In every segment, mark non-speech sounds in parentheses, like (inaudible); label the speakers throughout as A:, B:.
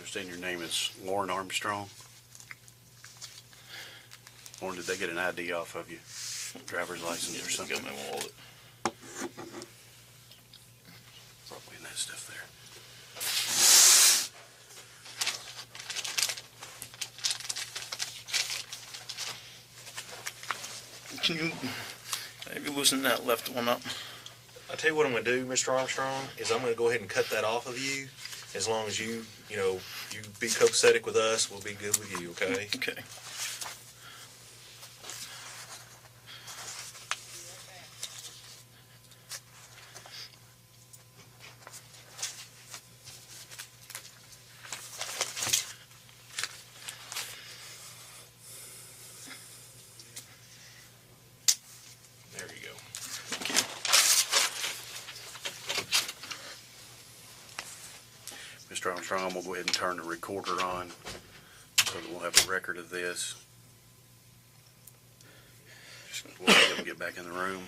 A: Understand your name is Lorne Armstrong. Lorne, did they get an ID off of you? Driver's license or something?
B: Got my wallet.
A: Probably in that stuff there.
B: Can you maybe loosen that left one up?
C: I'll tell you what I'm gonna do, Mr. Armstrong, is I'm gonna go ahead and cut that off of you. As long as you, you know, you be copacetic with us, we'll be good with you, okay?
B: Okay.
C: There you go.
A: I'm gonna go ahead and turn the recorder on so that we'll have a record of this. We'll let them get back in the room.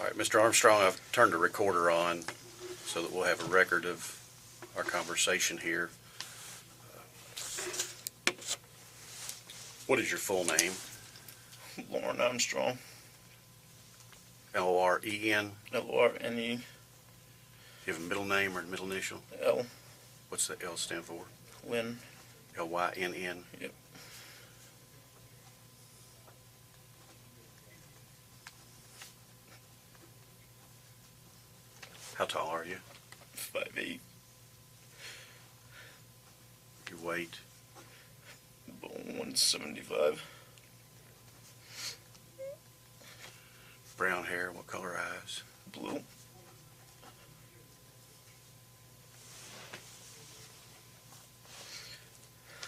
A: All right, Mr. Armstrong, I've turned the recorder on so that we'll have a record of our conversation here. What is your full name?
B: Lorne Armstrong.
A: L O R E N.
B: L O R N E
A: Do you have a middle name or a middle initial?
B: L
A: What's the L stand for?
B: Lynn.
A: L Y N N.
B: Yep.
A: How tall are you?
B: Five eight.
A: Your weight?
B: About one seventy five.
A: Brown hair? What color eyes?
B: Blue.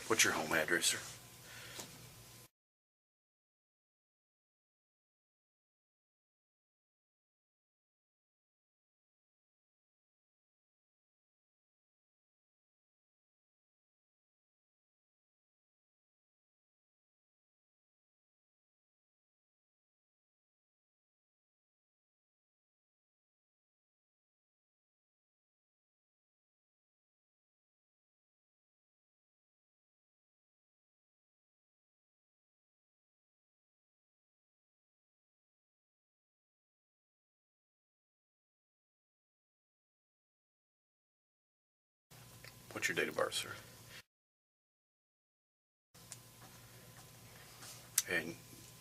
A: What's your home address, sir? What's your date of birth, sir? And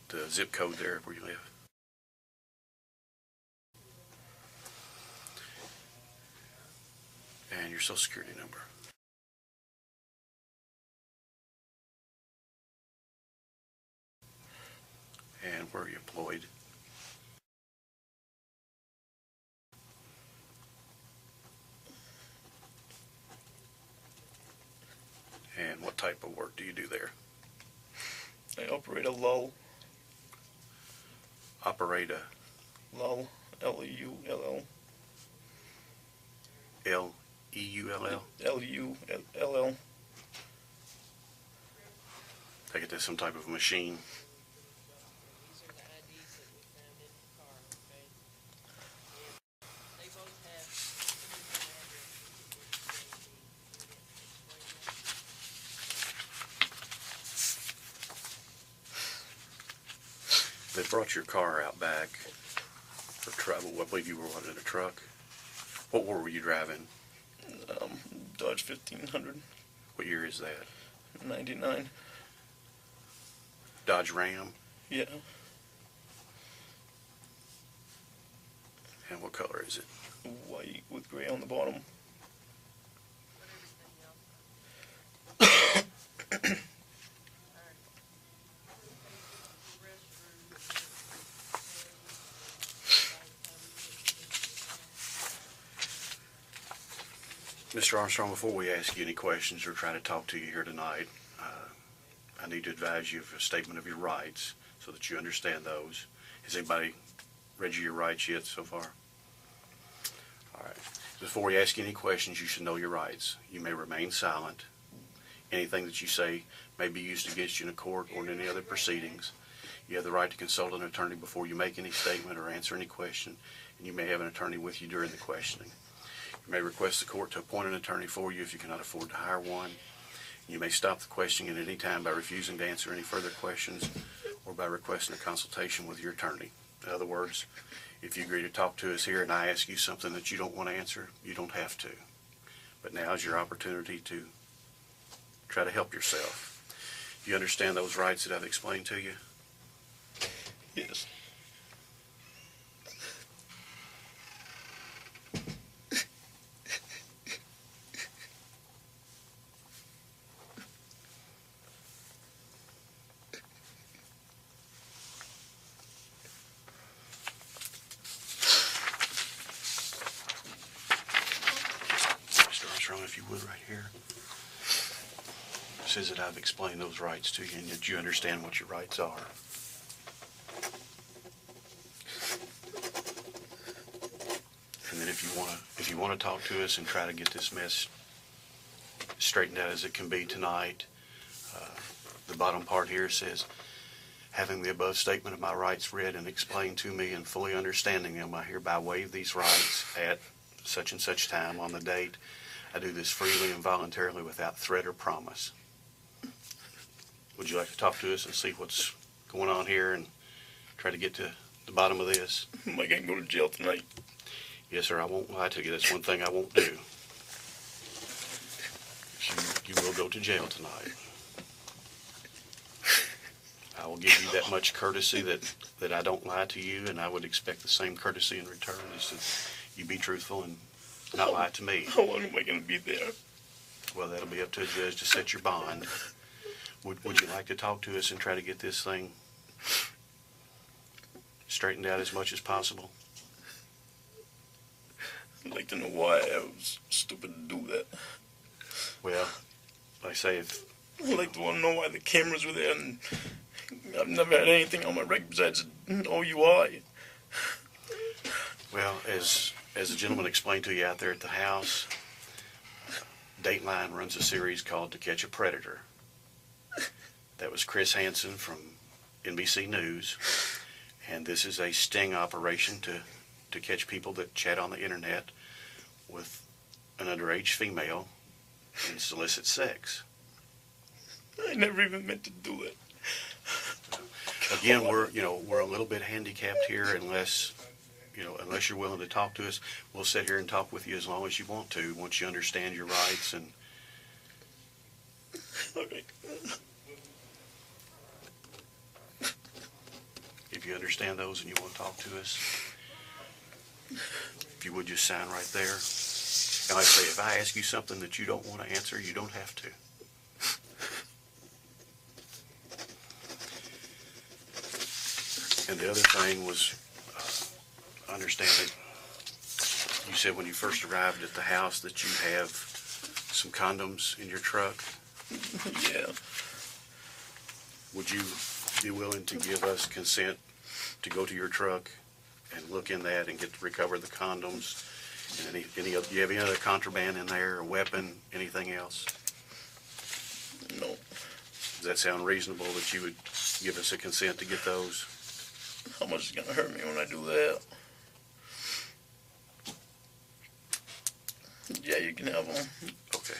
A: the zip code there where you live? And your social security number? And where are you employed? Type of work do you do there?
B: I operate a lull,
A: Operate a
B: lull, L-U-L-L,
A: L E U L L?
B: L-U-L-L.
A: Take it to some type of machine.
D: These are the IDs that we found in the car, okay? And they both have different addresses.
A: They brought your car out back for travel. I believe you were what, in a truck. What were you driving?
B: Um, Dodge 1500,
A: What year is that?
B: 99.
A: Dodge Ram.
B: Yeah,
A: And what color is it?
B: white with gray on the bottom.
A: Mr. Armstrong, before we ask you any questions or try to talk to you here tonight, uh, I need to advise you of a statement of your rights so that you understand those. Has anybody read you your rights yet so far? All right. Before we ask you any questions, you should know your rights. You may remain silent. Anything that you say may be used against you in a court or in any other proceedings. You have the right to consult an attorney before you make any statement or answer any question, and you may have an attorney with you during the questioning. You may request the court to appoint an attorney for you if you cannot afford to hire one. You may stop the questioning at any time by refusing to answer any further questions or by requesting a consultation with your attorney. In other words, if you agree to talk to us here and I ask you something that you don't want to answer, you don't have to. But now is your opportunity to try to help yourself. You understand those rights that I've explained to you?
B: Yes.
A: Mr. Armstrong, if you would, right here. Says that I've explained those rights to you and that you understand what your rights are. And then if you want to, if you want to talk to us and try to get this mess straightened out as it can be tonight, uh, the bottom part here says, having the above statement of my rights read and explained to me and fully understanding them, I hereby waive these rights at such and such time on the date. I do this freely and voluntarily without threat or promise. Would you like to talk to us and see what's going on here and try to get to the bottom of this? (laughs)
B: I gonna go to jail tonight?
A: Yes, sir, I won't lie to you. That's one thing I won't do. You, you will go to jail tonight. I will give you that much courtesy that, that I don't lie to you, and I would expect the same courtesy in return is that you be truthful and not lie to me.
B: How long am I gonna be there?
A: Well, that'll be up to a judge to set your bond. Would, would you like to talk to us and try to get this thing straightened out as much as possible?
B: I'd like to know why I was stupid to do that.
A: Well, like I say, if,
B: I'd like to want to know why the cameras were there and I've never had anything on my record besides oh, an OUI.
A: well, as, as the gentleman explained to you out there at the house, Dateline runs a series called To Catch a Predator. That was Chris Hansen from NBC News. And this is a sting operation to, to catch people that chat on the internet with an underage female and solicit sex.
B: I never even meant to do it.
A: Again, we're, you know, we're a little bit handicapped here unless, you know, unless you're willing to talk to us. We'll sit here and talk with you as long as you want to, once you understand your rights and
B: Okay.
A: if you understand those and you want to talk to us, if you would just sign right there. And I say, if I ask you something that you don't want to answer, you don't have to. And the other thing was, understand it, you said when you first arrived at the house that you have some condoms in your truck.
B: Yeah.
A: Would you be willing to give us consent to go to your truck and look in that and get to recover the condoms? And any, any, other- do you have any other contraband in there, a weapon, anything else?
B: No.
A: Does that sound reasonable that you would give us a consent to get those?
B: How much is it gonna hurt me when I do that? Yeah, you can have them.
A: Okay.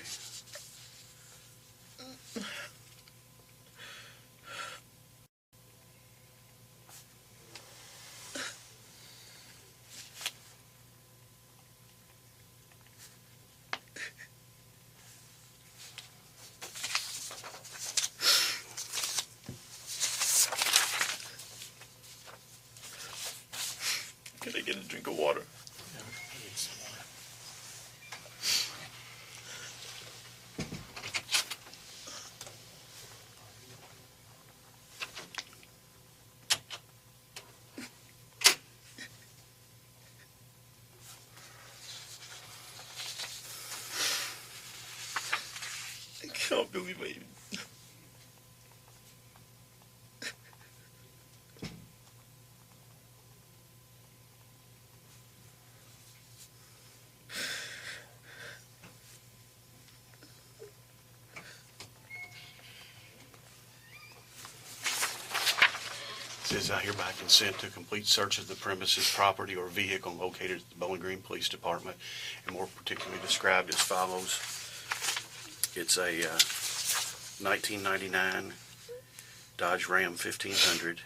B: Can I get a drink of water? Can't believe I even
A: Says I hereby consent to complete search of the premises, property, or vehicle located at the Bowling Green Police Department, and more particularly described as follows. It's a uh, 1999 Dodge Ram 1500.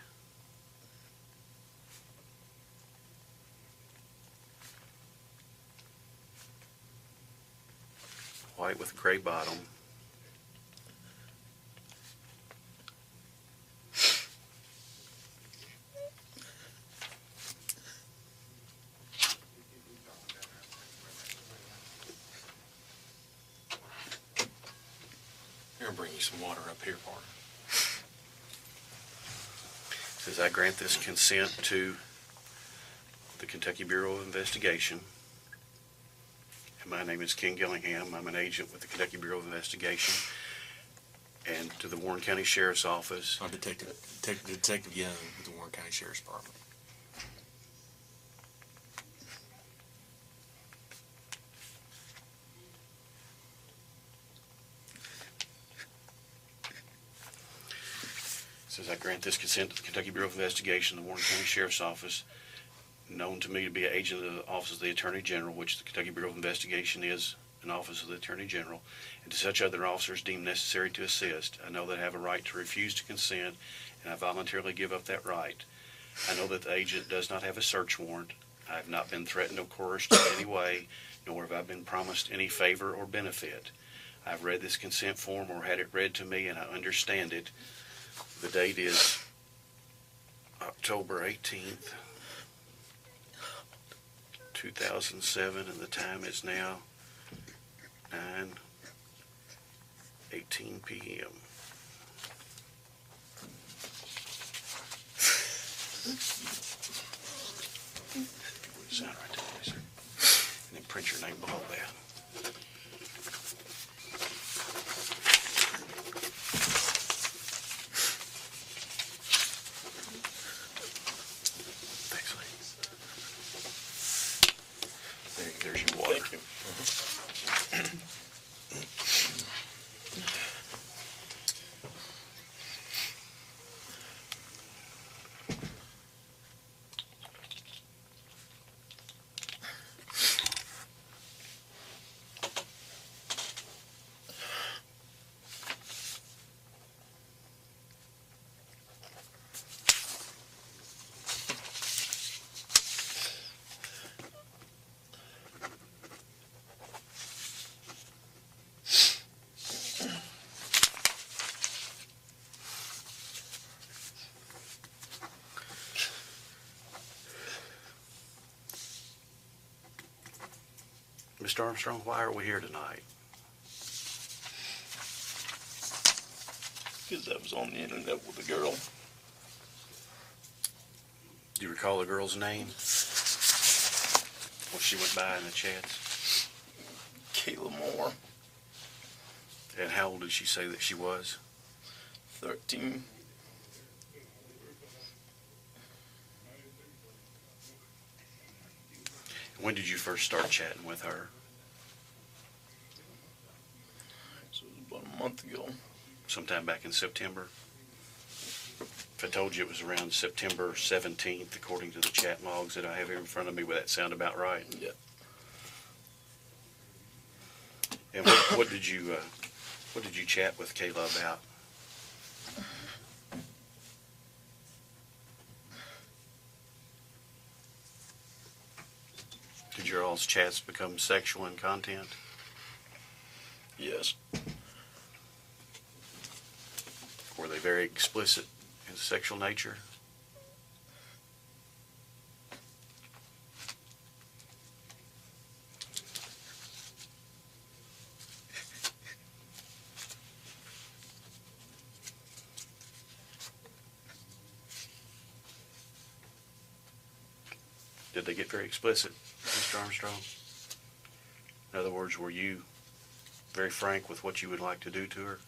A: White with gray bottom.
C: Here, I'll bring you some water up here, Parker.
A: Says I grant this consent to the Kentucky Bureau of Investigation. And my name is Ken Gillingham. I'm an agent with the Kentucky Bureau of Investigation. And to the Warren County Sheriff's Office.
E: I'm Detective, Detective, Detective Young with the Warren County Sheriff's Department.
A: Says I grant this consent to the Kentucky Bureau of Investigation, the Warren County Sheriff's Office, known to me to be an agent of the Office of the Attorney General, which the Kentucky Bureau of Investigation is an office of the Attorney General, and to such other officers deemed necessary to assist. I know that I have a right to refuse to consent, and I voluntarily give up that right. I know that the agent does not have a search warrant. I have not been threatened or coerced in any way, nor have I been promised any favor or benefit. I've read this consent form or had it read to me, and I understand it. The date is October 18th, 2007, and the time is now 9:18 p.m. Sign right there, sir. And then print your name below that. Thanks, ladies. There, there's your water.
B: Thank you.
A: Mr. Armstrong, why are we here tonight?
B: Because I was on the internet with a girl.
A: Do you recall the girl's name? What she went by in the chats?
B: Kayla Moore,
A: And how old did she say that she was?
B: 13.
A: When did you first start chatting with her?
B: So it was about a month ago.
A: Sometime back in September? If I told you it was around September 17th, according to the chat logs that I have here in front of me, would that sound about right?
B: Yeah.
A: And what, what did you, uh, what did you chat with Kayla about? Did your all's chats become sexual in content?
B: Yes.
A: Were they very explicit in sexual nature? Did they get very explicit, Mr. Armstrong? In other words, were you very frank with what you would like to do to her?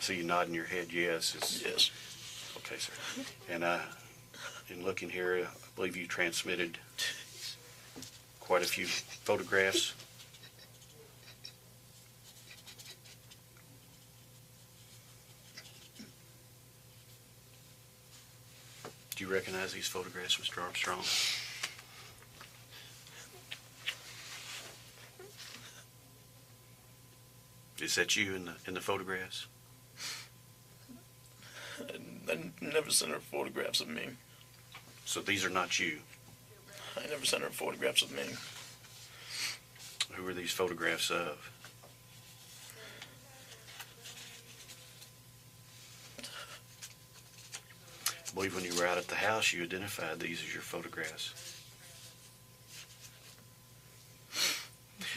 A: I see you nodding your head yes. It's,
B: Yes.
A: Okay, sir. And uh, in looking here, I believe you transmitted quite a few photographs. Do you recognize these photographs, Mr. Armstrong? Is that you in the in the photographs?
B: I, never sent her photographs of me.
A: So these are not you.
B: I never sent her photographs of me.
A: Who are these photographs of? I believe when you were out at the house, you identified these as your photographs.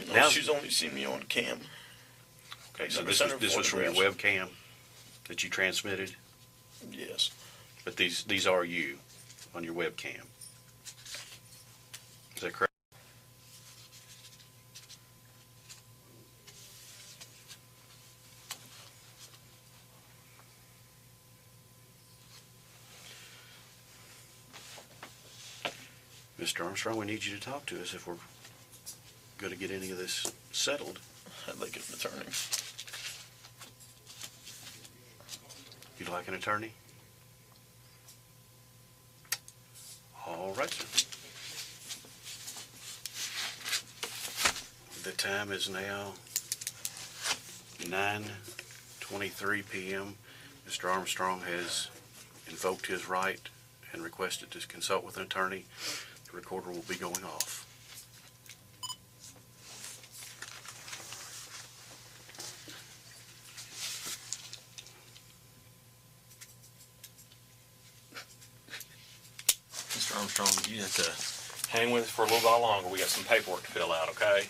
B: No,
A: Now-
B: she's only seen me on cam.
A: Okay, so this was, this was from your webcam that you transmitted,
B: Yes.
A: but these these are you on your webcam. Is that correct? Mr. Armstrong, we need you to talk to us if we're going to get any of this settled.
B: I'd like an attorney.
A: You'd like an attorney? All right, sir. The time is now 9:23 p.m. Mr. Armstrong has invoked his right and requested to consult with an attorney. The recorder will be going off.
E: Armstrong, you have to hang with us for a little while longer. We got some paperwork to fill out, okay?